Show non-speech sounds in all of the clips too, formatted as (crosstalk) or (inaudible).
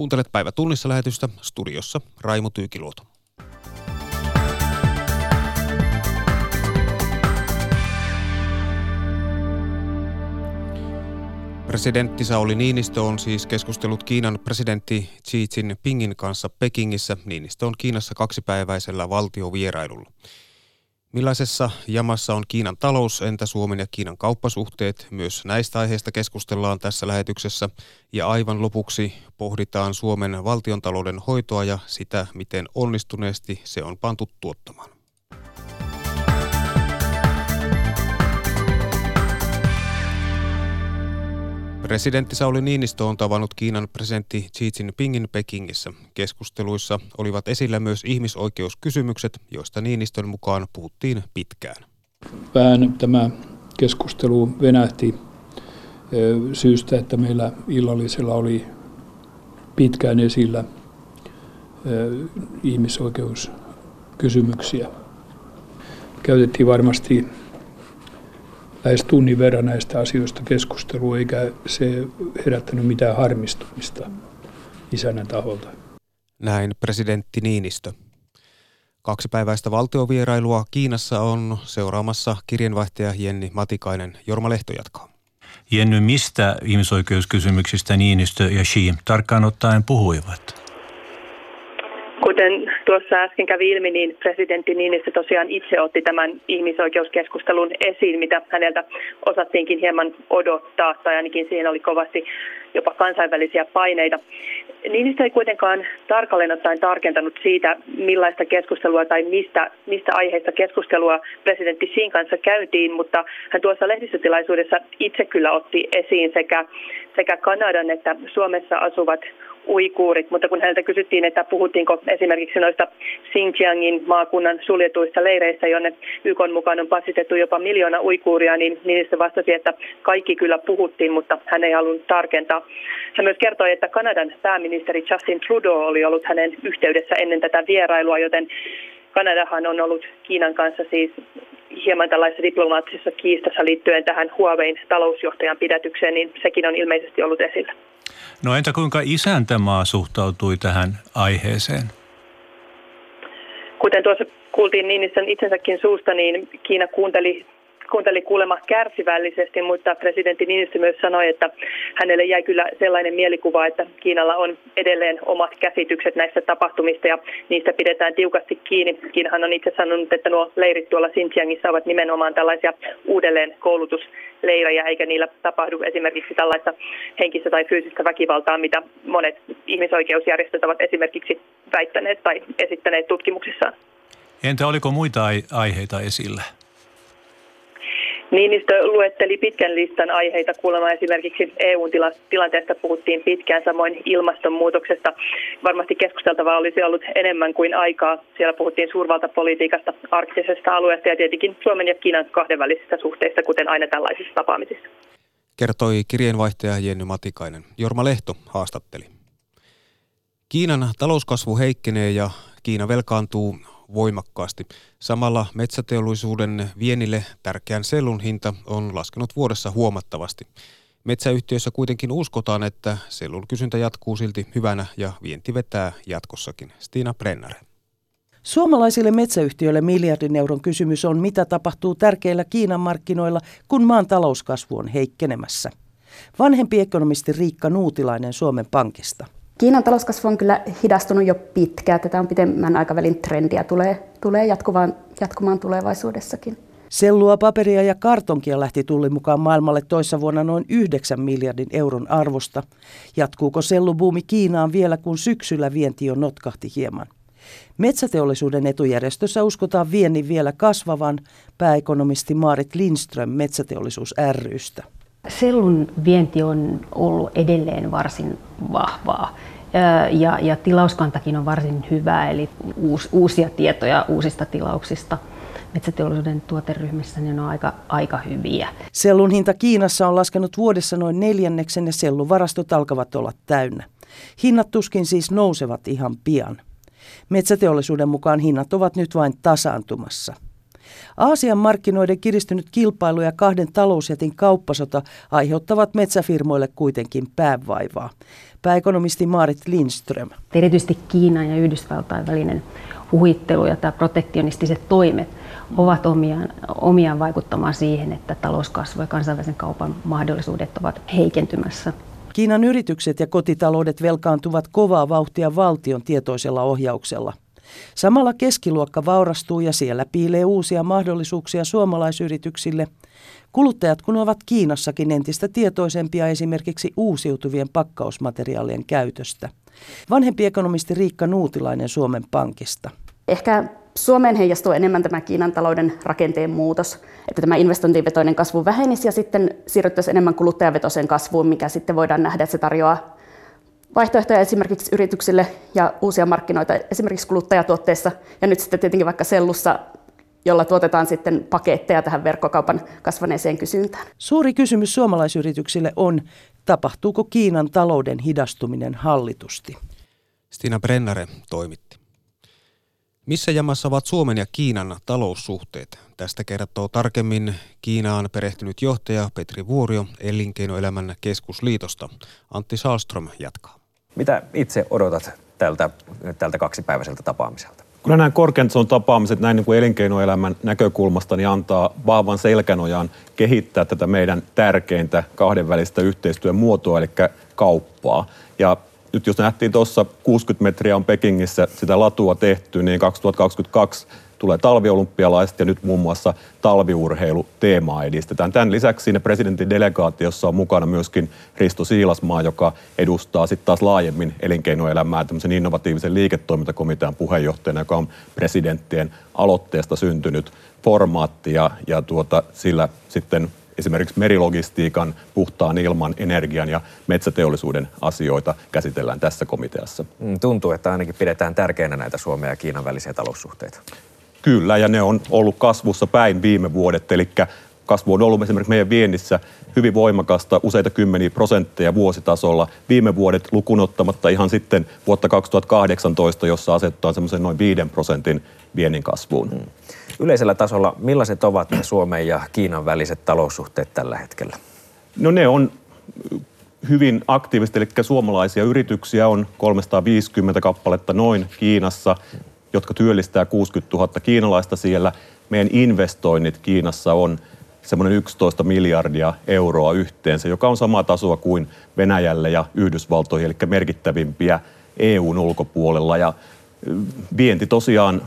Kuuntelet päivä tunnissa lähetystä studiossa Raimo Tyykiluoto. Presidentti Sauli Niinistö on siis keskustellut Kiinan presidentti Xi Jinpingin kanssa Pekingissä. Niinistö on Kiinassa kaksipäiväisellä valtiovierailulla. Millaisessa jamassa on Kiinan talous, entä Suomen ja Kiinan kauppasuhteet? Myös näistä aiheista keskustellaan tässä lähetyksessä. Ja aivan lopuksi pohditaan Suomen valtiontalouden hoitoa ja sitä, miten onnistuneesti se on pantu tuottamaan. Presidentti Sauli Niinistö on tavannut Kiinan presidentti Xi Jinpingin Pekingissä. Keskusteluissa olivat esillä myös ihmisoikeuskysymykset, joista Niinistön mukaan puhuttiin pitkään. Vähän tämä keskustelu venähti syystä, että meillä illallisella oli pitkään esillä ihmisoikeuskysymyksiä. Käytettiin varmasti lähes tunnin verran näistä asioista keskustelua, eikä se herättänyt mitään harmistumista isännän taholta. Näin presidentti Niinistö. Kaksipäiväistä valtiovierailua Kiinassa on seuraamassa kirjanvaihtaja Jenni Matikainen. Jorma Lehto jatkaa. Jenny, mistä ihmisoikeuskysymyksistä Niinistö ja Xi tarkkaan ottaen puhuivat? Kuten tuossa äsken kävi ilmi, niin presidentti Niinistö tosiaan itse otti tämän ihmisoikeuskeskustelun esiin, mitä häneltä osattiinkin hieman odottaa, tai ainakin siihen oli kovasti jopa kansainvälisiä paineita. Niinistö ei kuitenkaan tarkalleen ottaen tarkentanut siitä, millaista keskustelua tai mistä, mistä aiheesta keskustelua presidentti Siin kanssa käytiin, mutta hän tuossa lehdistötilaisuudessa itse kyllä otti esiin sekä, sekä Kanadan että Suomessa asuvat uikuurit, mutta kun häneltä kysyttiin, että puhuttiinko esimerkiksi noista Xinjiangin maakunnan suljetuista leireistä, jonne YK mukaan on passitettu jopa miljoona uikuuria, niin niistä vastasi, että kaikki kyllä puhuttiin, mutta hän ei halunnut tarkentaa. Hän myös kertoi, että Kanadan pääministeri Justin Trudeau oli ollut hänen yhteydessä ennen tätä vierailua, joten Kanadahan on ollut Kiinan kanssa siis hieman tällaisessa diplomaattisessa kiistassa liittyen tähän Huawein talousjohtajan pidätykseen, niin sekin on ilmeisesti ollut esillä. No entä kuinka isäntämaa suhtautui tähän aiheeseen? Kuten tuossa kuultiin Niinistön itsensäkin suusta, niin Kiina kuunteli kuunteli kuulemma kärsivällisesti, mutta presidentti Niinistö myös sanoi, että hänelle jäi kyllä sellainen mielikuva, että Kiinalla on edelleen omat käsitykset näistä tapahtumista ja niistä pidetään tiukasti kiinni. Kiinahan on itse sanonut, että nuo leirit tuolla Xinjiangissa ovat nimenomaan tällaisia uudelleen koulutusleirejä, eikä niillä tapahdu esimerkiksi tällaista henkistä tai fyysistä väkivaltaa, mitä monet ihmisoikeusjärjestöt ovat esimerkiksi väittäneet tai esittäneet tutkimuksissaan. Entä oliko muita aiheita esillä? Niinistö luetteli pitkän listan aiheita kuulemma esimerkiksi EU-tilanteesta puhuttiin pitkään, samoin ilmastonmuutoksesta. Varmasti keskusteltavaa olisi ollut enemmän kuin aikaa. Siellä puhuttiin suurvaltapolitiikasta, arktisesta alueesta ja tietenkin Suomen ja Kiinan kahdenvälisistä suhteista, kuten aina tällaisissa tapaamisissa. Kertoi kirjeenvaihtaja Jenny Matikainen. Jorma Lehto haastatteli. Kiinan talouskasvu heikkenee ja Kiina velkaantuu voimakkaasti. Samalla metsäteollisuuden vienille tärkeän sellun hinta on laskenut vuodessa huomattavasti. Metsäyhtiöissä kuitenkin uskotaan, että sellun kysyntä jatkuu silti hyvänä ja vienti vetää jatkossakin. Stina Brenner. Suomalaisille metsäyhtiöille miljardin euron kysymys on, mitä tapahtuu tärkeillä Kiinan markkinoilla, kun maan talouskasvu on heikkenemässä. Vanhempi ekonomisti Riikka Nuutilainen Suomen Pankista. Kiinan talouskasvu on kyllä hidastunut jo pitkään. Tätä on pitemmän aikavälin trendiä tulee, tulee jatkumaan, jatkumaan tulevaisuudessakin. Sellua, paperia ja kartonkia lähti tulli mukaan maailmalle toissa vuonna noin 9 miljardin euron arvosta. Jatkuuko sellubuumi Kiinaan vielä, kun syksyllä vienti on notkahti hieman? Metsäteollisuuden etujärjestössä uskotaan viennin vielä kasvavan, pääekonomisti Maarit Lindström Metsäteollisuus rystä. Sellun vienti on ollut edelleen varsin vahvaa ja, ja tilauskantakin on varsin hyvä, eli uus, uusia tietoja uusista tilauksista metsäteollisuuden tuoteryhmissä niin on aika, aika hyviä. Sellun hinta Kiinassa on laskenut vuodessa noin neljänneksen ja selluvarastot alkavat olla täynnä. Hinnat tuskin siis nousevat ihan pian. Metsäteollisuuden mukaan hinnat ovat nyt vain tasaantumassa. Aasian markkinoiden kiristynyt kilpailu ja kahden talousjätin kauppasota aiheuttavat metsäfirmoille kuitenkin päävaivaa. Pääekonomisti Maarit Lindström. Erityisesti Kiinan ja Yhdysvaltain välinen uhittelu ja tämä protektionistiset toimet ovat omiaan, omiaan vaikuttamaan siihen, että talouskasvu ja kansainvälisen kaupan mahdollisuudet ovat heikentymässä. Kiinan yritykset ja kotitaloudet velkaantuvat kovaa vauhtia valtion tietoisella ohjauksella. Samalla keskiluokka vaurastuu ja siellä piilee uusia mahdollisuuksia suomalaisyrityksille. Kuluttajat kun ovat Kiinassakin entistä tietoisempia esimerkiksi uusiutuvien pakkausmateriaalien käytöstä. Vanhempi ekonomisti Riikka Nuutilainen Suomen Pankista. Ehkä Suomeen heijastuu enemmän tämä Kiinan talouden rakenteen muutos, että tämä investointivetoinen kasvu vähenisi ja sitten siirryttäisiin enemmän kuluttajavetoiseen kasvuun, mikä sitten voidaan nähdä, että se tarjoaa vaihtoehtoja esimerkiksi yrityksille ja uusia markkinoita esimerkiksi kuluttajatuotteissa ja nyt sitten tietenkin vaikka sellussa jolla tuotetaan sitten paketteja tähän verkkokaupan kasvaneeseen kysyntään. Suuri kysymys suomalaisyrityksille on, tapahtuuko Kiinan talouden hidastuminen hallitusti? Stina Brennare toimitti. Missä jamassa ovat Suomen ja Kiinan taloussuhteet? Tästä kertoo tarkemmin Kiinaan perehtynyt johtaja Petri Vuorio Elinkeinoelämän keskusliitosta. Antti Saalström jatkaa. Mitä itse odotat tältä, tältä kaksipäiväiseltä tapaamiselta? Kyllä nämä korkean tapaamiset näin niin kuin elinkeinoelämän näkökulmasta niin antaa vahvan selkänojan kehittää tätä meidän tärkeintä kahdenvälistä yhteistyön muotoa, eli kauppaa. Ja nyt jos nähtiin tuossa 60 metriä on Pekingissä sitä latua tehty, niin 2022 tulee talviolympialaiset ja nyt muun muassa talviurheilu teemaa edistetään. Tämän lisäksi siinä presidentin delegaatiossa on mukana myöskin Risto Siilasmaa, joka edustaa sitten taas laajemmin elinkeinoelämää tämmöisen innovatiivisen liiketoimintakomitean puheenjohtajana, joka on presidenttien aloitteesta syntynyt formaatti ja, ja tuota, sillä sitten esimerkiksi merilogistiikan, puhtaan ilman, energian ja metsäteollisuuden asioita käsitellään tässä komiteassa. Mm, tuntuu, että ainakin pidetään tärkeänä näitä Suomen ja Kiinan välisiä taloussuhteita. Kyllä, ja ne on ollut kasvussa päin viime vuodet, eli kasvu on ollut esimerkiksi meidän viennissä hyvin voimakasta, useita kymmeniä prosentteja vuositasolla. Viime vuodet lukunottamatta ihan sitten vuotta 2018, jossa asettaa semmoisen noin 5 prosentin viennin kasvuun. Mm. Yleisellä tasolla millaiset ovat ne Suomen ja Kiinan väliset taloussuhteet tällä hetkellä? No ne on hyvin aktiivisesti, eli suomalaisia yrityksiä on 350 kappaletta noin Kiinassa, jotka työllistää 60 000 kiinalaista siellä. Meidän investoinnit Kiinassa on semmoinen 11 miljardia euroa yhteensä, joka on samaa tasoa kuin Venäjälle ja Yhdysvaltoihin, eli merkittävimpiä EUn ulkopuolella. Ja vienti tosiaan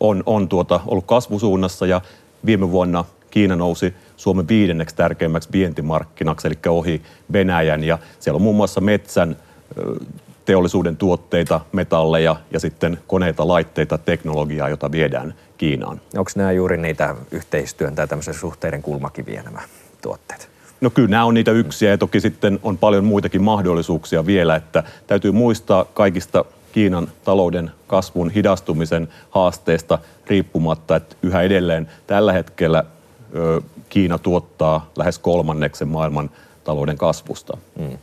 on, on tuota, ollut kasvusuunnassa ja viime vuonna Kiina nousi Suomen viidenneksi tärkeimmäksi vientimarkkinaksi, eli ohi Venäjän. Ja siellä on muun muassa metsän teollisuuden tuotteita, metalleja ja sitten koneita, laitteita, teknologiaa, jota viedään Kiinaan. Onko nämä juuri niitä yhteistyön tai tämmöisen suhteiden kulmakiviä nämä tuotteet? No kyllä nämä on niitä yksiä ja toki sitten on paljon muitakin mahdollisuuksia vielä, että täytyy muistaa kaikista Kiinan talouden kasvun hidastumisen haasteesta riippumatta, että yhä edelleen tällä hetkellä Kiina tuottaa lähes kolmanneksen maailman talouden kasvusta. Mm.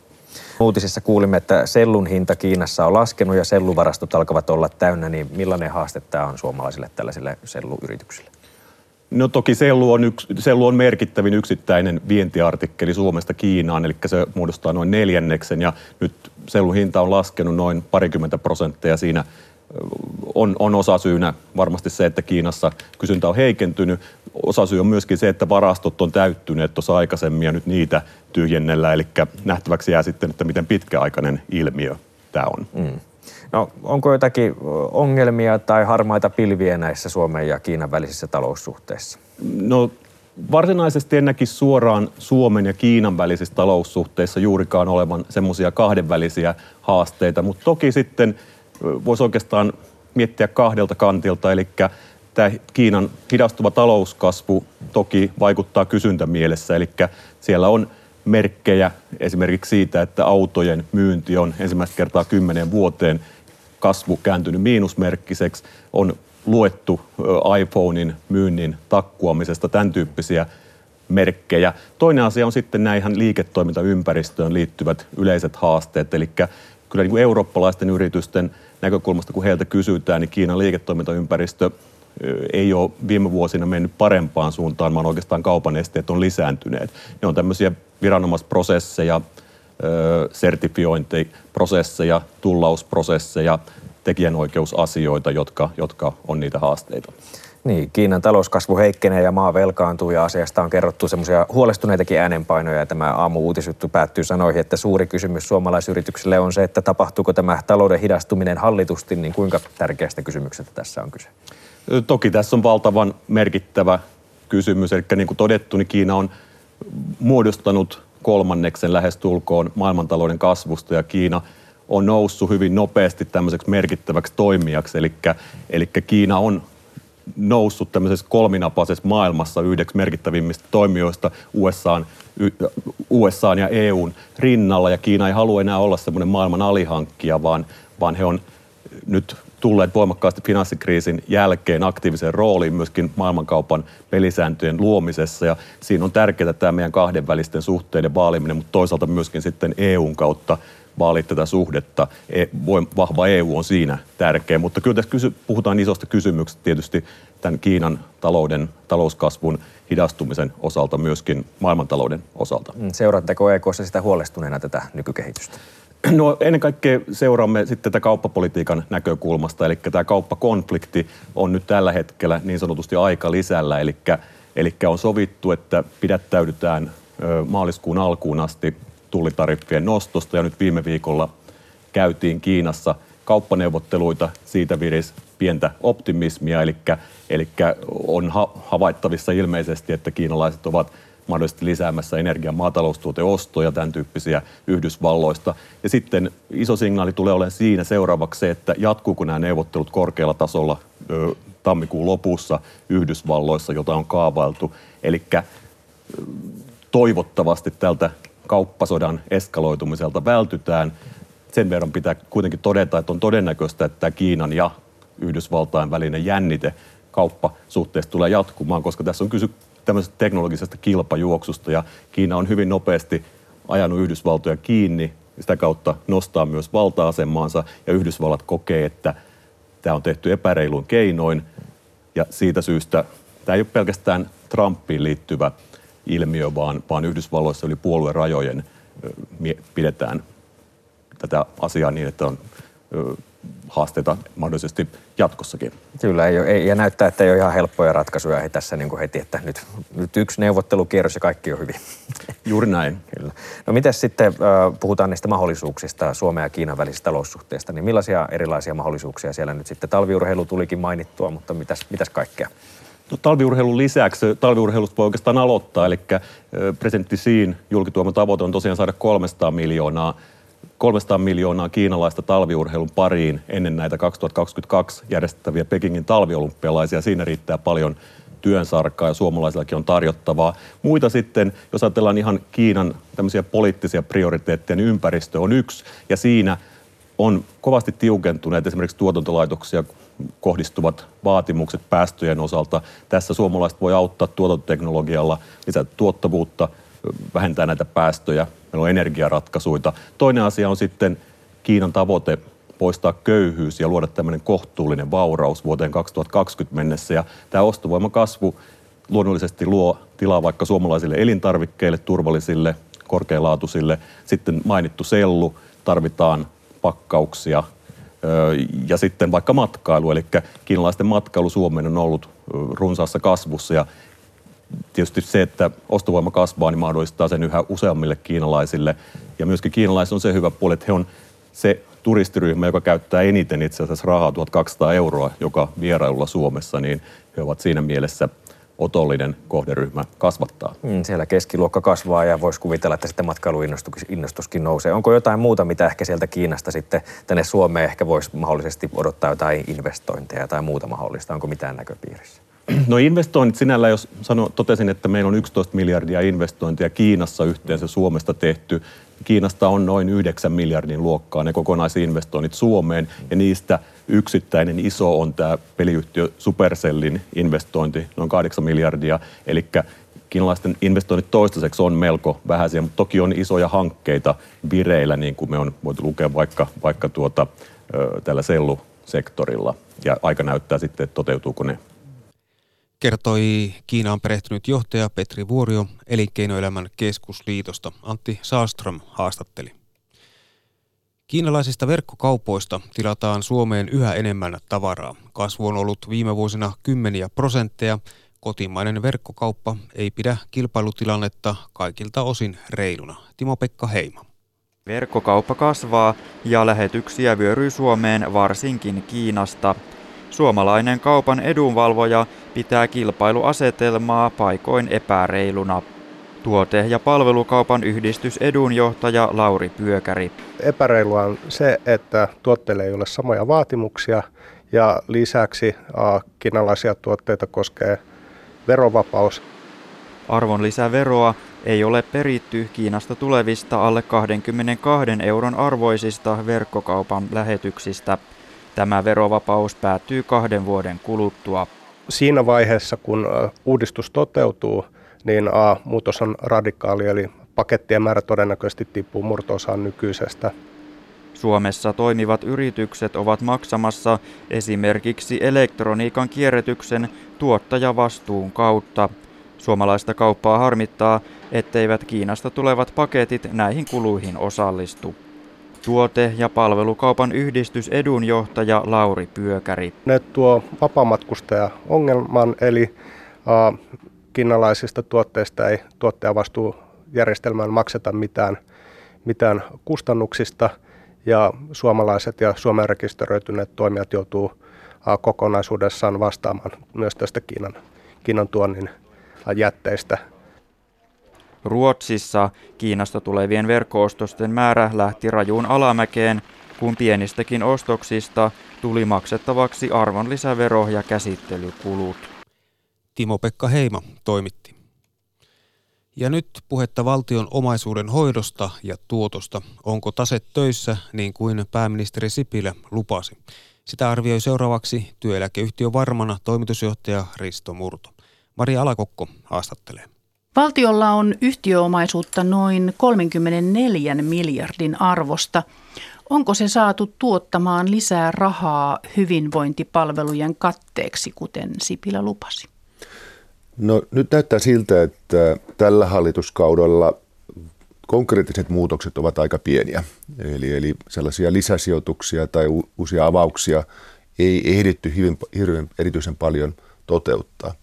Uutisissa kuulimme, että sellun hinta Kiinassa on laskenut ja selluvarastot alkavat olla täynnä, niin millainen haaste tämä on suomalaisille tällaisille selluyrityksille? No toki sellu on, yks, sellu on merkittävin yksittäinen vientiartikkeli Suomesta Kiinaan, eli se muodostaa noin neljänneksen ja nyt sellun hinta on laskenut noin parikymmentä prosenttia. Siinä on, on osa syynä varmasti se, että Kiinassa kysyntä on heikentynyt. Osa syy on myöskin se, että varastot on täyttyneet tuossa aikaisemmin ja nyt niitä tyhjennellä. Eli nähtäväksi jää sitten, että miten pitkäaikainen ilmiö tämä on. Mm. No, onko jotakin ongelmia tai harmaita pilviä näissä Suomen ja Kiinan välisissä taloussuhteissa? No varsinaisesti en näkisi suoraan Suomen ja Kiinan välisissä taloussuhteissa juurikaan olevan semmoisia kahdenvälisiä haasteita, mutta toki sitten voisi oikeastaan miettiä kahdelta kantilta, eli tämä Kiinan hidastuva talouskasvu toki vaikuttaa kysyntämielessä, eli siellä on merkkejä esimerkiksi siitä, että autojen myynti on ensimmäistä kertaa kymmenen vuoteen kasvu kääntynyt miinusmerkkiseksi, on luettu iPhonein myynnin takkuamisesta, tämän tyyppisiä merkkejä. Toinen asia on sitten näihin liiketoimintaympäristöön liittyvät yleiset haasteet, eli kyllä niin kuin eurooppalaisten yritysten näkökulmasta, kun heiltä kysytään, niin Kiinan liiketoimintaympäristö ei ole viime vuosina mennyt parempaan suuntaan, vaan oikeastaan kaupan esteet on lisääntyneet. Ne on tämmöisiä viranomaisprosesseja, sertifiointiprosesseja, tullausprosesseja, tekijänoikeusasioita, jotka, jotka on niitä haasteita. Niin, Kiinan talouskasvu heikkenee ja maa velkaantuu ja asiasta on kerrottu semmoisia huolestuneitakin äänenpainoja. Tämä aamu-uutisjuttu päättyy sanoihin, että suuri kysymys suomalaisyrityksille on se, että tapahtuuko tämä talouden hidastuminen hallitusti, niin kuinka tärkeästä kysymyksestä tässä on kyse? Toki tässä on valtavan merkittävä kysymys. Eli niin kuin todettu, niin Kiina on muodostanut kolmanneksen lähestulkoon maailmantalouden kasvusta ja Kiina on noussut hyvin nopeasti tämmöiseksi merkittäväksi toimijaksi. Eli, eli Kiina on noussut tämmöisessä kolminapaisessa maailmassa yhdeksi merkittävimmistä toimijoista USAn, USAn ja EUn rinnalla. Ja Kiina ei halua enää olla semmoinen maailman alihankkija, vaan, vaan he on nyt tulleet voimakkaasti finanssikriisin jälkeen aktiiviseen rooliin myöskin maailmankaupan pelisääntöjen luomisessa. Ja siinä on tärkeää tämä meidän kahdenvälisten suhteiden vaaliminen, mutta toisaalta myöskin sitten EUn kautta vaalia tätä suhdetta. E, vahva EU on siinä tärkeä, mutta kyllä tässä kysy, puhutaan isosta kysymyksestä tietysti tämän Kiinan talouden, talouskasvun hidastumisen osalta myöskin maailmantalouden osalta. Mm, seuraatteko EKssa sitä huolestuneena tätä nykykehitystä? No ennen kaikkea seuraamme sitten tätä kauppapolitiikan näkökulmasta, eli tämä kauppakonflikti on nyt tällä hetkellä niin sanotusti aika lisällä, eli, eli on sovittu, että pidättäydytään maaliskuun alkuun asti tullitariffien nostosta. Ja nyt viime viikolla käytiin Kiinassa kauppaneuvotteluita, siitä viris pientä optimismia, eli, eli on havaittavissa ilmeisesti, että kiinalaiset ovat mahdollisesti lisäämässä energian maataloustuoteostoja, tämän tyyppisiä Yhdysvalloista. Ja sitten iso signaali tulee olemaan siinä seuraavaksi se, että jatkuuko nämä neuvottelut korkealla tasolla ö, tammikuun lopussa Yhdysvalloissa, jota on kaavailtu. Eli toivottavasti tältä kauppasodan eskaloitumiselta vältytään. Sen verran pitää kuitenkin todeta, että on todennäköistä, että Kiinan ja Yhdysvaltain välinen jännite kauppasuhteessa tulee jatkumaan, koska tässä on kysy tämmöisestä teknologisesta kilpajuoksusta ja Kiina on hyvin nopeasti ajanut Yhdysvaltoja kiinni sitä kautta nostaa myös valta-asemaansa ja Yhdysvallat kokee, että tämä on tehty epäreiluin keinoin ja siitä syystä tämä ei ole pelkästään Trumpiin liittyvä ilmiö, vaan, vaan Yhdysvalloissa yli puolueen rajojen pidetään tätä asiaa niin, että on haasteita mahdollisesti jatkossakin. Kyllä, ei ole, ei, ja näyttää, että ei ole ihan helppoja ratkaisuja he tässä niin kuin heti, että nyt, nyt yksi neuvottelukierros ja kaikki on hyvin. (laughs) Juuri näin. Kyllä. No miten sitten, äh, puhutaan niistä mahdollisuuksista Suomen ja Kiinan välisistä taloussuhteista, niin millaisia erilaisia mahdollisuuksia siellä nyt sitten, talviurheilu tulikin mainittua, mutta mitäs, mitäs kaikkea? No, talviurheilun lisäksi talviurheilusta voi oikeastaan aloittaa, eli presidentti Siin julkituoma tavoite on tosiaan saada 300 miljoonaa 300 miljoonaa kiinalaista talviurheilun pariin ennen näitä 2022 järjestettäviä Pekingin talviolympialaisia. Siinä riittää paljon työnsarkaa ja suomalaisillakin on tarjottavaa. Muita sitten, jos ajatellaan ihan Kiinan tämmöisiä poliittisia prioriteetteja, niin ympäristö on yksi. Ja siinä on kovasti tiukentuneet esimerkiksi tuotantolaitoksia kohdistuvat vaatimukset päästöjen osalta. Tässä suomalaiset voi auttaa tuotantoteknologialla, lisätä tuottavuutta, vähentää näitä päästöjä. Meillä on energiaratkaisuja. Toinen asia on sitten Kiinan tavoite poistaa köyhyys ja luoda tämmöinen kohtuullinen vauraus vuoteen 2020 mennessä. Ja tämä ostovoiman kasvu luonnollisesti luo tilaa vaikka suomalaisille elintarvikkeille, turvallisille, korkealaatuisille. Sitten mainittu sellu, tarvitaan pakkauksia, ja sitten vaikka matkailu, eli kiinalaisten matkailu Suomeen on ollut runsaassa kasvussa ja tietysti se, että ostovoima kasvaa, niin mahdollistaa sen yhä useammille kiinalaisille. Ja myöskin kiinalaiset on se hyvä puoli, että he on se turistiryhmä, joka käyttää eniten itse asiassa rahaa 1200 euroa joka vierailulla Suomessa, niin he ovat siinä mielessä otollinen kohderyhmä kasvattaa. Mm, siellä keskiluokka kasvaa ja voisi kuvitella, että sitten matkailuinnostuskin nousee. Onko jotain muuta, mitä ehkä sieltä Kiinasta sitten tänne Suomeen ehkä voisi mahdollisesti odottaa jotain investointeja tai muuta mahdollista? Onko mitään näköpiirissä? No investoinnit sinällä, jos sano, totesin, että meillä on 11 miljardia investointia Kiinassa yhteensä Suomesta tehty. Kiinasta on noin 9 miljardin luokkaa ne kokonaisinvestoinnit Suomeen ja niistä yksittäinen iso on tämä peliyhtiö Supercellin investointi, noin 8 miljardia. Eli kiinalaisten investoinnit toistaiseksi on melko vähäisiä, mutta toki on isoja hankkeita vireillä, niin kuin me on voitu lukea vaikka, vaikka tuota, tällä sellusektorilla. Ja aika näyttää sitten, että toteutuuko ne kertoi Kiinaan perehtynyt johtaja Petri Vuorio Elinkeinoelämän keskusliitosta. Antti Saalström haastatteli. Kiinalaisista verkkokaupoista tilataan Suomeen yhä enemmän tavaraa. Kasvu on ollut viime vuosina kymmeniä prosentteja. Kotimainen verkkokauppa ei pidä kilpailutilannetta kaikilta osin reiluna. Timo-Pekka Heima. Verkkokauppa kasvaa ja lähetyksiä vyöryy Suomeen varsinkin Kiinasta. Suomalainen kaupan edunvalvoja pitää kilpailuasetelmaa paikoin epäreiluna. Tuote- ja palvelukaupan yhdistys edunjohtaja Lauri Pyökäri. Epäreilua on se, että tuotteille ei ole samoja vaatimuksia ja lisäksi kiinalaisia tuotteita koskee verovapaus. Arvonlisäveroa ei ole peritty Kiinasta tulevista alle 22 euron arvoisista verkkokaupan lähetyksistä. Tämä verovapaus päättyy kahden vuoden kuluttua. Siinä vaiheessa, kun uudistus toteutuu, niin A, muutos on radikaali, eli pakettien määrä todennäköisesti tippuu murtoosaan nykyisestä. Suomessa toimivat yritykset ovat maksamassa esimerkiksi elektroniikan kierrätyksen tuottajavastuun kautta. Suomalaista kauppaa harmittaa, etteivät Kiinasta tulevat paketit näihin kuluihin osallistu. Tuote- ja palvelukaupan yhdistys edunjohtaja Lauri Pyökäri. Ne tuo vapaamatkustaja ongelman, eli äh, kiinalaisista tuotteista ei tuottajavastuujärjestelmään makseta mitään, mitään kustannuksista ja suomalaiset ja Suomen rekisteröityneet toimijat joutuu äh, kokonaisuudessaan vastaamaan myös tästä Kiinan, Kiinan tuonnin jätteistä. Ruotsissa Kiinasta tulevien verkkoostosten määrä lähti rajuun alamäkeen, kun pienistäkin ostoksista tuli maksettavaksi arvonlisävero ja käsittelykulut. Timo-Pekka Heima toimitti. Ja nyt puhetta valtion omaisuuden hoidosta ja tuotosta. Onko tase töissä niin kuin pääministeri Sipilä lupasi? Sitä arvioi seuraavaksi työeläkeyhtiö Varmana toimitusjohtaja Risto Murto. Maria Alakokko haastattelee. Valtiolla on yhtiöomaisuutta noin 34 miljardin arvosta. Onko se saatu tuottamaan lisää rahaa hyvinvointipalvelujen katteeksi, kuten Sipilä lupasi? No nyt näyttää siltä, että tällä hallituskaudella konkreettiset muutokset ovat aika pieniä. Eli, eli sellaisia lisäsijoituksia tai u- uusia avauksia ei ehditty hyvin, hirveän erityisen paljon toteuttaa.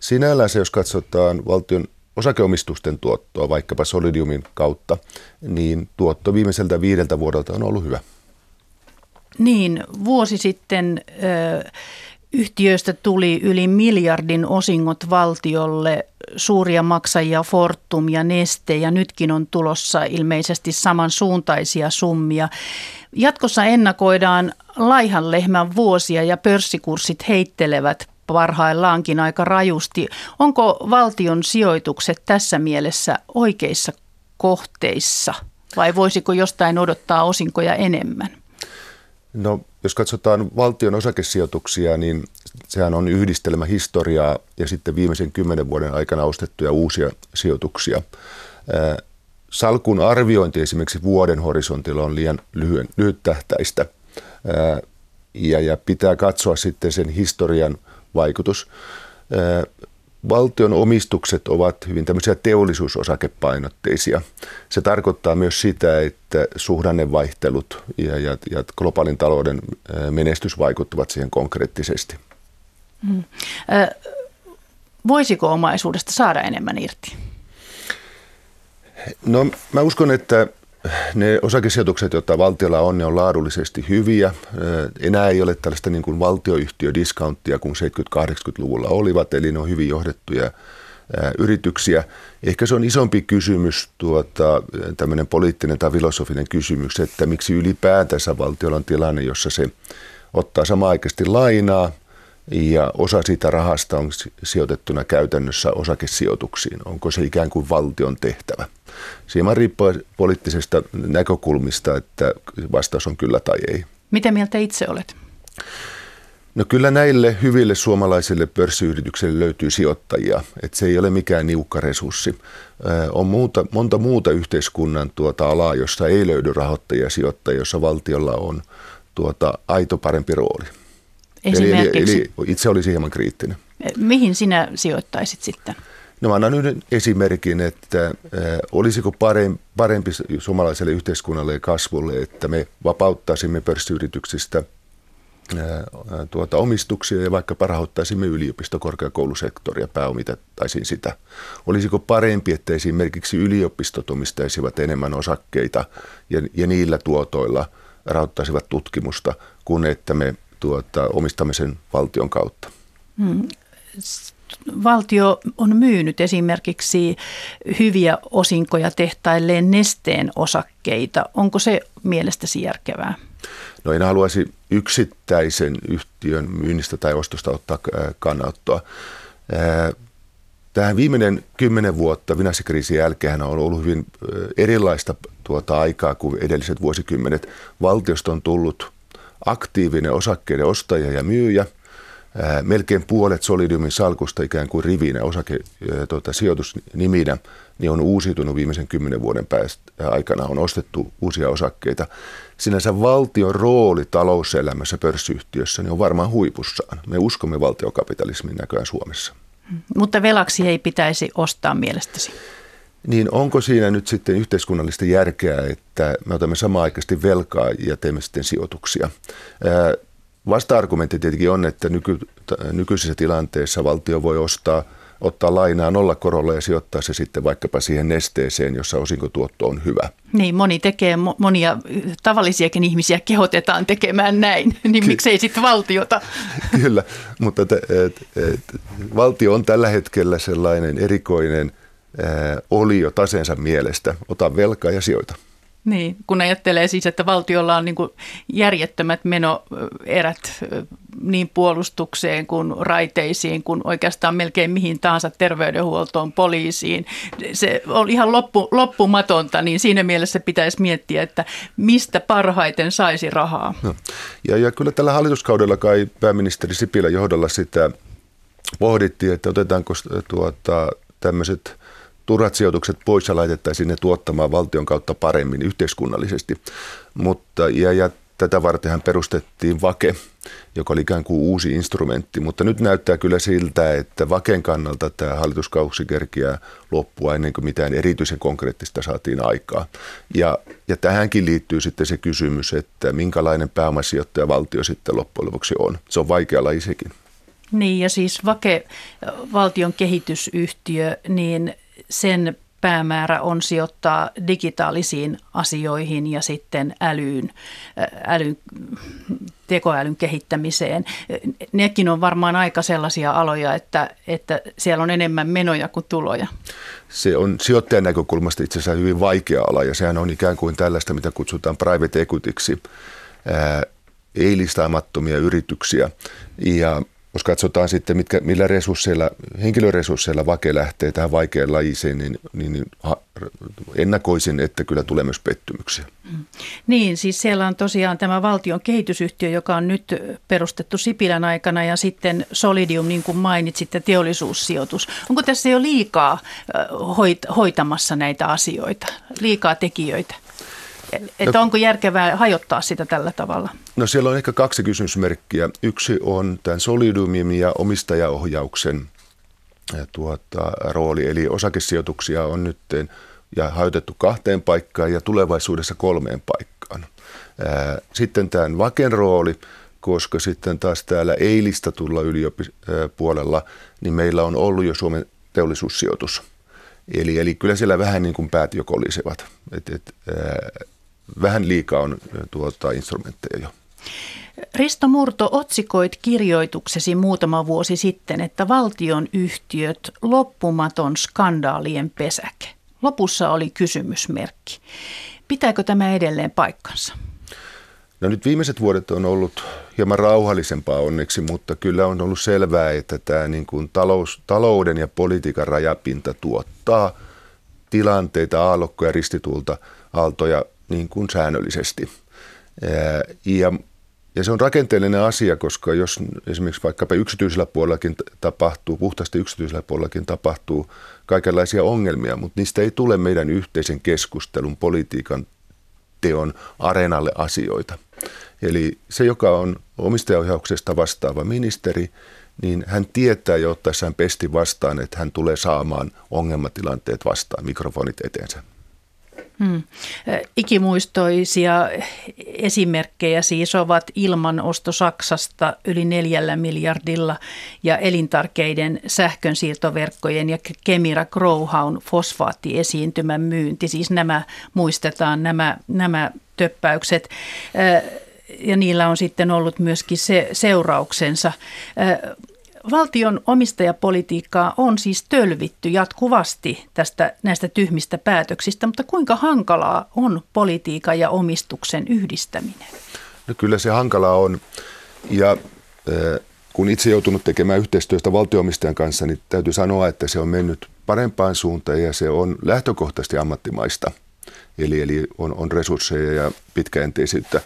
Sinällänsä, jos katsotaan valtion osakeomistusten tuottoa vaikkapa Solidiumin kautta, niin tuotto viimeiseltä viideltä vuodelta on ollut hyvä. Niin, vuosi sitten ö, yhtiöistä tuli yli miljardin osingot valtiolle, suuria maksajia Fortum ja Neste ja nytkin on tulossa ilmeisesti samansuuntaisia summia. Jatkossa ennakoidaan laihan lehmän vuosia ja pörssikurssit heittelevät parhaillaankin aika rajusti. Onko valtion sijoitukset tässä mielessä oikeissa kohteissa vai voisiko jostain odottaa osinkoja enemmän? No, jos katsotaan valtion osakesijoituksia, niin sehän on yhdistelmä historiaa ja sitten viimeisen kymmenen vuoden aikana ostettuja uusia sijoituksia. Salkun arviointi esimerkiksi vuoden horisontilla on liian lyhyen, lyhyttähtäistä ja, ja pitää katsoa sitten sen historian vaikutus. Valtion omistukset ovat hyvin tämmöisiä teollisuusosakepainotteisia. Se tarkoittaa myös sitä, että suhdannevaihtelut ja, ja, ja globaalin talouden menestys vaikuttavat siihen konkreettisesti. Hmm. Voisiko omaisuudesta saada enemmän irti? No mä uskon, että ne osakesijoitukset, joita valtiolla on, ne on laadullisesti hyviä. Enää ei ole tällaista niin kuin valtioyhtiödiskonttia kuin 70-80-luvulla olivat, eli ne on hyvin johdettuja yrityksiä. Ehkä se on isompi kysymys, tuota, tämmöinen poliittinen tai filosofinen kysymys, että miksi ylipäätänsä valtiolla on tilanne, jossa se ottaa samaaikaisesti lainaa ja osa siitä rahasta on sijoitettuna käytännössä osakesijoituksiin. Onko se ikään kuin valtion tehtävä? Siinä riippuu poliittisesta näkökulmista, että vastaus on kyllä tai ei. Mitä mieltä itse olet? No kyllä näille hyville suomalaisille pörssiyrityksille löytyy sijoittajia, että se ei ole mikään niukka resurssi. On muuta, monta muuta yhteiskunnan tuota alaa, jossa ei löydy rahoittajia sijoittajia, jossa valtiolla on tuota aito parempi rooli. Esimerkiksi? Eli, eli itse olisi hieman kriittinen. Mihin sinä sijoittaisit sitten? No mä annan yhden esimerkin, että äh, olisiko parempi, parempi suomalaiselle yhteiskunnalle ja kasvulle, että me vapauttaisimme pörssiyrityksistä – tuota, omistuksia ja vaikka rahoittaisimme yliopistokorkeakoulusektoria, pääomitettaisiin sitä. Olisiko parempi, että esimerkiksi yliopistot omistaisivat enemmän osakkeita ja, ja niillä tuotoilla rahoittaisivat tutkimusta, kuin että me tuota, omistamme sen valtion kautta? Hmm valtio on myynyt esimerkiksi hyviä osinkoja tehtailleen nesteen osakkeita. Onko se mielestäsi järkevää? No en haluaisi yksittäisen yhtiön myynnistä tai ostosta ottaa kannattoa. Tähän viimeinen kymmenen vuotta finanssikriisin jälkeen on ollut hyvin erilaista tuota aikaa kuin edelliset vuosikymmenet. Valtiosta on tullut aktiivinen osakkeiden ostaja ja myyjä – melkein puolet Solidiumin salkusta ikään kuin rivinä, osake, tuota, sijoitusniminä, niin on uusiutunut viimeisen kymmenen vuoden päästä aikana, on ostettu uusia osakkeita. Sinänsä valtion rooli talouselämässä pörssiyhtiössä niin on varmaan huipussaan. Me uskomme valtiokapitalismin näköään Suomessa. Mutta velaksi ei pitäisi ostaa mielestäsi? Niin onko siinä nyt sitten yhteiskunnallista järkeä, että me otamme samaan aikaisesti velkaa ja teemme sitten sijoituksia? Vasta-argumentti tietenkin on, että nyky, nykyisessä tilanteessa valtio voi ostaa, ottaa lainaa nollakorolla ja sijoittaa se sitten vaikkapa siihen nesteeseen, jossa osinkotuotto on hyvä. Niin, moni tekee, monia tavallisiakin ihmisiä kehotetaan tekemään näin, (laughs) niin miksei sitten valtiota? (laughs) Kyllä, mutta et, et, et, valtio on tällä hetkellä sellainen erikoinen ää, olio taseensa mielestä. Ota velkaa ja sijoita. Niin, kun ajattelee siis, että valtiolla on niin järjettömät menoerät niin puolustukseen kuin raiteisiin kuin oikeastaan melkein mihin tahansa terveydenhuoltoon, poliisiin. Se on ihan loppu, loppumatonta, niin siinä mielessä pitäisi miettiä, että mistä parhaiten saisi rahaa. No. Ja, ja kyllä tällä hallituskaudella kai pääministeri Sipilä johdolla sitä pohdittiin, että otetaanko tuota, tämmöiset – turhat sijoitukset pois ja laitettaisiin ne tuottamaan valtion kautta paremmin yhteiskunnallisesti. Mutta, ja, ja tätä vartenhan perustettiin VAKE, joka oli ikään kuin uusi instrumentti, mutta nyt näyttää kyllä siltä, että VAKen kannalta tämä hallituskausi kerkiää loppua ennen kuin mitään erityisen konkreettista saatiin aikaa. Ja, ja tähänkin liittyy sitten se kysymys, että minkälainen pääomasijoittaja valtio sitten loppujen lopuksi on. Se on vaikea laji sekin. Niin ja siis VAKE, valtion kehitysyhtiö, niin sen päämäärä on sijoittaa digitaalisiin asioihin ja sitten älyyn, älyn, tekoälyn kehittämiseen. Nekin on varmaan aika sellaisia aloja, että, että siellä on enemmän menoja kuin tuloja. Se on sijoittajan näkökulmasta itse asiassa hyvin vaikea ala ja sehän on ikään kuin tällaista, mitä kutsutaan private equityksi, ei-listaamattomia yrityksiä. Ja jos katsotaan sitten, mitkä, millä resursseilla, henkilöresursseilla vake lähtee tähän vaikeaan lajiseen, niin, niin, niin ennakoisin, että kyllä tulee myös pettymyksiä. Niin, siis siellä on tosiaan tämä valtion kehitysyhtiö, joka on nyt perustettu Sipilän aikana ja sitten Solidium, niin kuin mainitsit, teollisuussijoitus. Onko tässä jo liikaa hoit, hoitamassa näitä asioita, liikaa tekijöitä? Että no, onko järkevää hajottaa sitä tällä tavalla? No siellä on ehkä kaksi kysymysmerkkiä. Yksi on tämän Solidumin ja omistajaohjauksen tuota, rooli, eli osakesijoituksia on nyt ja hajotettu kahteen paikkaan ja tulevaisuudessa kolmeen paikkaan. Sitten tämän Vaken rooli, koska sitten taas täällä eilistä tulla yliopipuolella, niin meillä on ollut jo Suomen teollisuussijoitus. Eli, eli kyllä siellä vähän niin kuin päät jo kolisevat. Et, et, vähän liikaa on tuota, instrumentteja jo. Risto Murto, otsikoit kirjoituksesi muutama vuosi sitten, että valtion yhtiöt loppumaton skandaalien pesäke. Lopussa oli kysymysmerkki. Pitääkö tämä edelleen paikkansa? No nyt viimeiset vuodet on ollut hieman rauhallisempaa onneksi, mutta kyllä on ollut selvää, että tämä niin kuin talous, talouden ja politiikan rajapinta tuottaa tilanteita, aallokkoja, ristitulta, aaltoja niin kuin säännöllisesti. Ja, ja se on rakenteellinen asia, koska jos esimerkiksi vaikkapa yksityisellä puolellakin tapahtuu, puhtaasti yksityisellä puolellakin tapahtuu kaikenlaisia ongelmia, mutta niistä ei tule meidän yhteisen keskustelun, politiikan teon areenalle asioita. Eli se, joka on omistajaohjauksesta vastaava ministeri, niin hän tietää jo ottaessaan pesti vastaan, että hän tulee saamaan ongelmatilanteet vastaan, mikrofonit eteensä. Hmm. Ikimuistoisia esimerkkejä siis ovat ilmanosto Saksasta yli neljällä miljardilla ja elintarkeiden sähkönsiirtoverkkojen ja Kemira Growhown fosfaattiesiintymän myynti. Siis nämä muistetaan, nämä, nämä töppäykset ja niillä on sitten ollut myöskin se seurauksensa. Valtion omistajapolitiikkaa on siis tölvitty jatkuvasti tästä, näistä tyhmistä päätöksistä, mutta kuinka hankalaa on politiikan ja omistuksen yhdistäminen? No kyllä se hankalaa on. Ja kun itse joutunut tekemään yhteistyöstä valtioomistajan kanssa, niin täytyy sanoa, että se on mennyt parempaan suuntaan ja se on lähtökohtaisesti ammattimaista. Eli, eli on, on resursseja ja pitkäjänteisyyttä.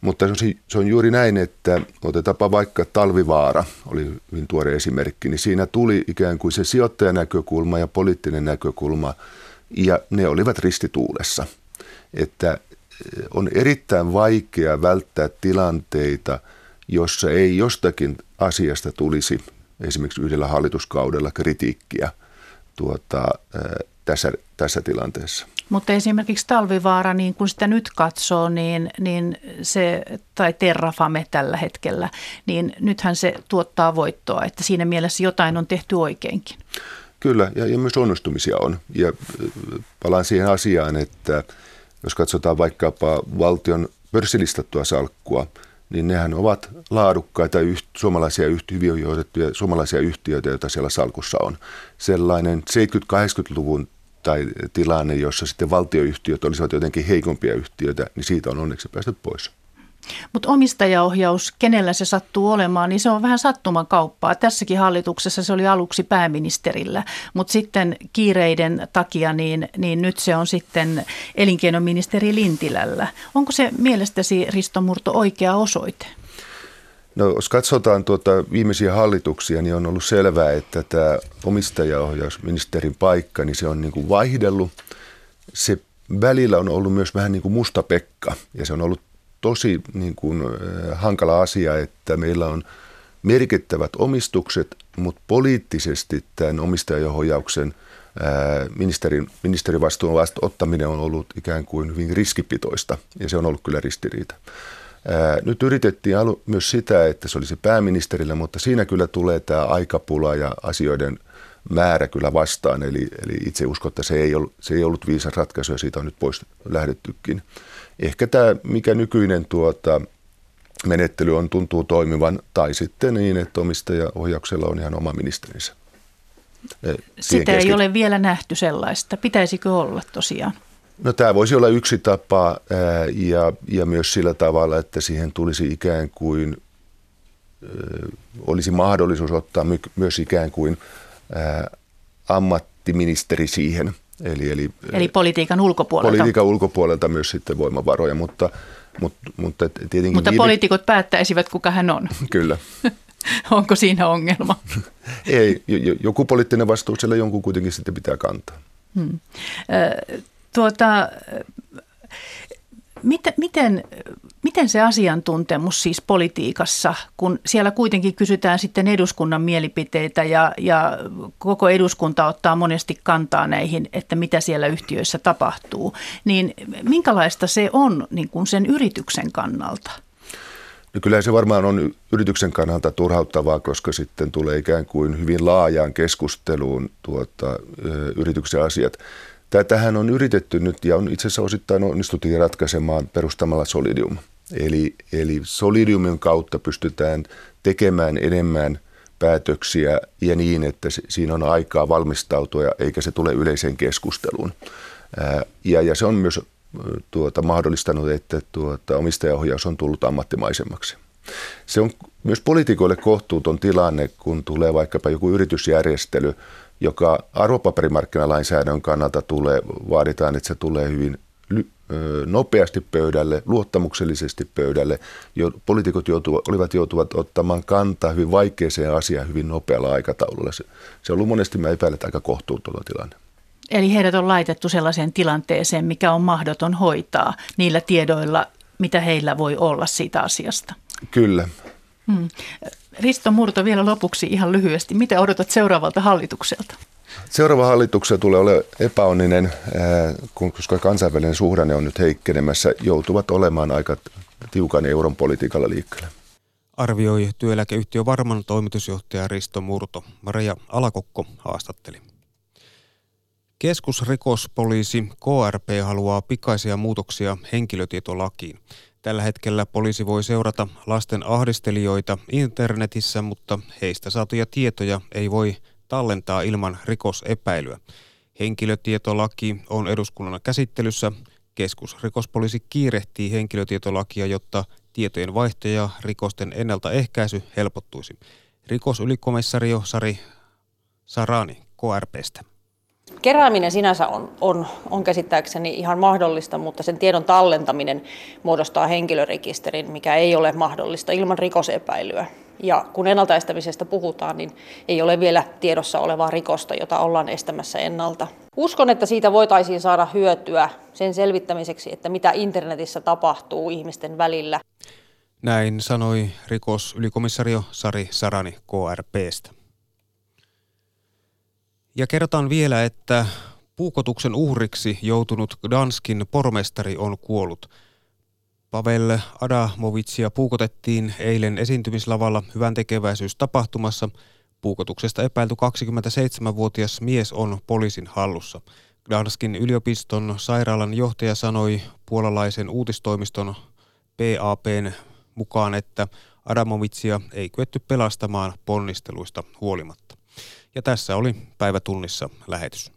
Mutta se on juuri näin, että otetaanpa vaikka Talvivaara, oli hyvin tuore esimerkki, niin siinä tuli ikään kuin se sijoittajanäkökulma ja poliittinen näkökulma, ja ne olivat ristituulessa. Että eh, on erittäin vaikea välttää tilanteita, jossa ei jostakin asiasta tulisi esimerkiksi yhdellä hallituskaudella kritiikkiä tuota, eh, tässä, tässä tilanteessa. Mutta esimerkiksi Talvivaara, niin kun sitä nyt katsoo, niin, niin se, tai Terrafame tällä hetkellä, niin nythän se tuottaa voittoa, että siinä mielessä jotain on tehty oikeinkin. Kyllä, ja, ja myös onnistumisia on. Ja palaan siihen asiaan, että jos katsotaan vaikkapa valtion pörssilistattua salkkua, niin nehän ovat laadukkaita yht, suomalaisia yht, hyvin johdettuja suomalaisia yhtiöitä, joita siellä salkussa on. Sellainen 70-80-luvun tai tilanne, jossa sitten valtioyhtiöt olisivat jotenkin heikompia yhtiöitä, niin siitä on onneksi päästy pois. Mutta omistajaohjaus, kenellä se sattuu olemaan, niin se on vähän sattumakauppaa. Tässäkin hallituksessa se oli aluksi pääministerillä, mutta sitten kiireiden takia niin, niin nyt se on sitten elinkeinoministeri Lintilällä. Onko se mielestäsi Risto Murto oikea osoite? No jos katsotaan tuota viimeisiä hallituksia, niin on ollut selvää, että tämä omistajaohjausministerin paikka, niin se on niin kuin vaihdellut. Se välillä on ollut myös vähän niin kuin musta pekka ja se on ollut tosi niin kuin, hankala asia, että meillä on merkittävät omistukset, mutta poliittisesti tämän omistajaohjauksen ministerin, ministerivastuun vasta ottaminen on ollut ikään kuin hyvin riskipitoista ja se on ollut kyllä ristiriita. Nyt yritettiin myös sitä, että se olisi pääministerillä, mutta siinä kyllä tulee tämä aikapula ja asioiden määrä kyllä vastaan. Eli, eli itse uskon, että se ei, ollut, se ei ollut viisas ratkaisu ja siitä on nyt pois lähdettykin. Ehkä tämä, mikä nykyinen tuota, menettely on, tuntuu toimivan, tai sitten niin, että omistajaohjauksella on ihan oma ministerinsä. Sitä ei ole vielä nähty sellaista. Pitäisikö olla tosiaan? No tämä voisi olla yksi tapa ää, ja, ja myös sillä tavalla, että siihen tulisi ikään kuin, ää, olisi mahdollisuus ottaa my, myös ikään kuin ää, ammattiministeri siihen. Eli, eli, eli politiikan ulkopuolelta. Politiikan ulkopuolelta myös sitten voimavaroja, mutta, mutta, mutta tietenkin... Mutta viime... poliitikot päättäisivät, kuka hän on. (laughs) Kyllä. (laughs) Onko siinä ongelma? (laughs) Ei, joku poliittinen vastuu siellä jonkun kuitenkin sitten pitää kantaa. Hmm. Tuota, miten, miten, miten se asiantuntemus siis politiikassa, kun siellä kuitenkin kysytään sitten eduskunnan mielipiteitä ja, ja koko eduskunta ottaa monesti kantaa näihin, että mitä siellä yhtiöissä tapahtuu, niin minkälaista se on niin kuin sen yrityksen kannalta? No kyllä se varmaan on yrityksen kannalta turhauttavaa, koska sitten tulee ikään kuin hyvin laajaan keskusteluun tuota, yrityksen asiat. Tätähän on yritetty nyt ja on itse asiassa osittain onnistuttiin ratkaisemaan perustamalla Solidium. Eli, eli Solidiumin kautta pystytään tekemään enemmän päätöksiä ja niin, että siinä on aikaa valmistautua eikä se tule yleiseen keskusteluun. Ja, ja se on myös tuota, mahdollistanut, että tuota, omistajaohjaus on tullut ammattimaisemmaksi. Se on myös poliitikoille kohtuuton tilanne, kun tulee vaikkapa joku yritysjärjestely, joka arvopaperimarkkinalainsäädännön kannalta tulee, vaaditaan, että se tulee hyvin nopeasti pöydälle, luottamuksellisesti pöydälle. Jo, poliitikot joutuvat, olivat joutuvat ottamaan kantaa hyvin vaikeaseen asiaan hyvin nopealla aikataululla. Se, se on ollut monesti, mä epäilen, aika kohtuuton tilanne. Eli heidät on laitettu sellaiseen tilanteeseen, mikä on mahdoton hoitaa niillä tiedoilla, mitä heillä voi olla siitä asiasta. Kyllä. Hmm. Risto Murto vielä lopuksi ihan lyhyesti. Mitä odotat seuraavalta hallitukselta? Seuraava hallituksella tulee olemaan epäonninen, koska kansainvälinen suhdanne on nyt heikkenemässä, joutuvat olemaan aika tiukan euron politiikalla liikkeelle. Arvioi työeläkeyhtiö Varman toimitusjohtaja Risto Murto. Maria Alakokko haastatteli. Keskusrikospoliisi KRP haluaa pikaisia muutoksia henkilötietolakiin. Tällä hetkellä poliisi voi seurata lasten ahdistelijoita internetissä, mutta heistä saatuja tietoja ei voi tallentaa ilman rikosepäilyä. Henkilötietolaki on eduskunnan käsittelyssä. Keskusrikospoliisi kiirehtii henkilötietolakia, jotta tietojen vaihto ja rikosten ennaltaehkäisy helpottuisi. Rikosylikomessario Sari Sarani KRPstä. Kerääminen sinänsä on, on, on käsittääkseni ihan mahdollista, mutta sen tiedon tallentaminen muodostaa henkilörekisterin, mikä ei ole mahdollista ilman rikosepäilyä. Ja kun ennaltaestämisestä puhutaan, niin ei ole vielä tiedossa olevaa rikosta, jota ollaan estämässä ennalta. Uskon, että siitä voitaisiin saada hyötyä sen selvittämiseksi, että mitä internetissä tapahtuu ihmisten välillä. Näin sanoi rikosylikomissaario Sari Sarani KRPstä. Ja kerrotaan vielä, että puukotuksen uhriksi joutunut Danskin pormestari on kuollut. Pavel Adamovitsia puukotettiin eilen esiintymislavalla hyvän tekeväisyystapahtumassa. Puukotuksesta epäilty 27-vuotias mies on poliisin hallussa. Gdanskin yliopiston sairaalan johtaja sanoi puolalaisen uutistoimiston PAPn mukaan, että Adamovitsia ei kyetty pelastamaan ponnisteluista huolimatta. Ja tässä oli päivätunnissa lähetys.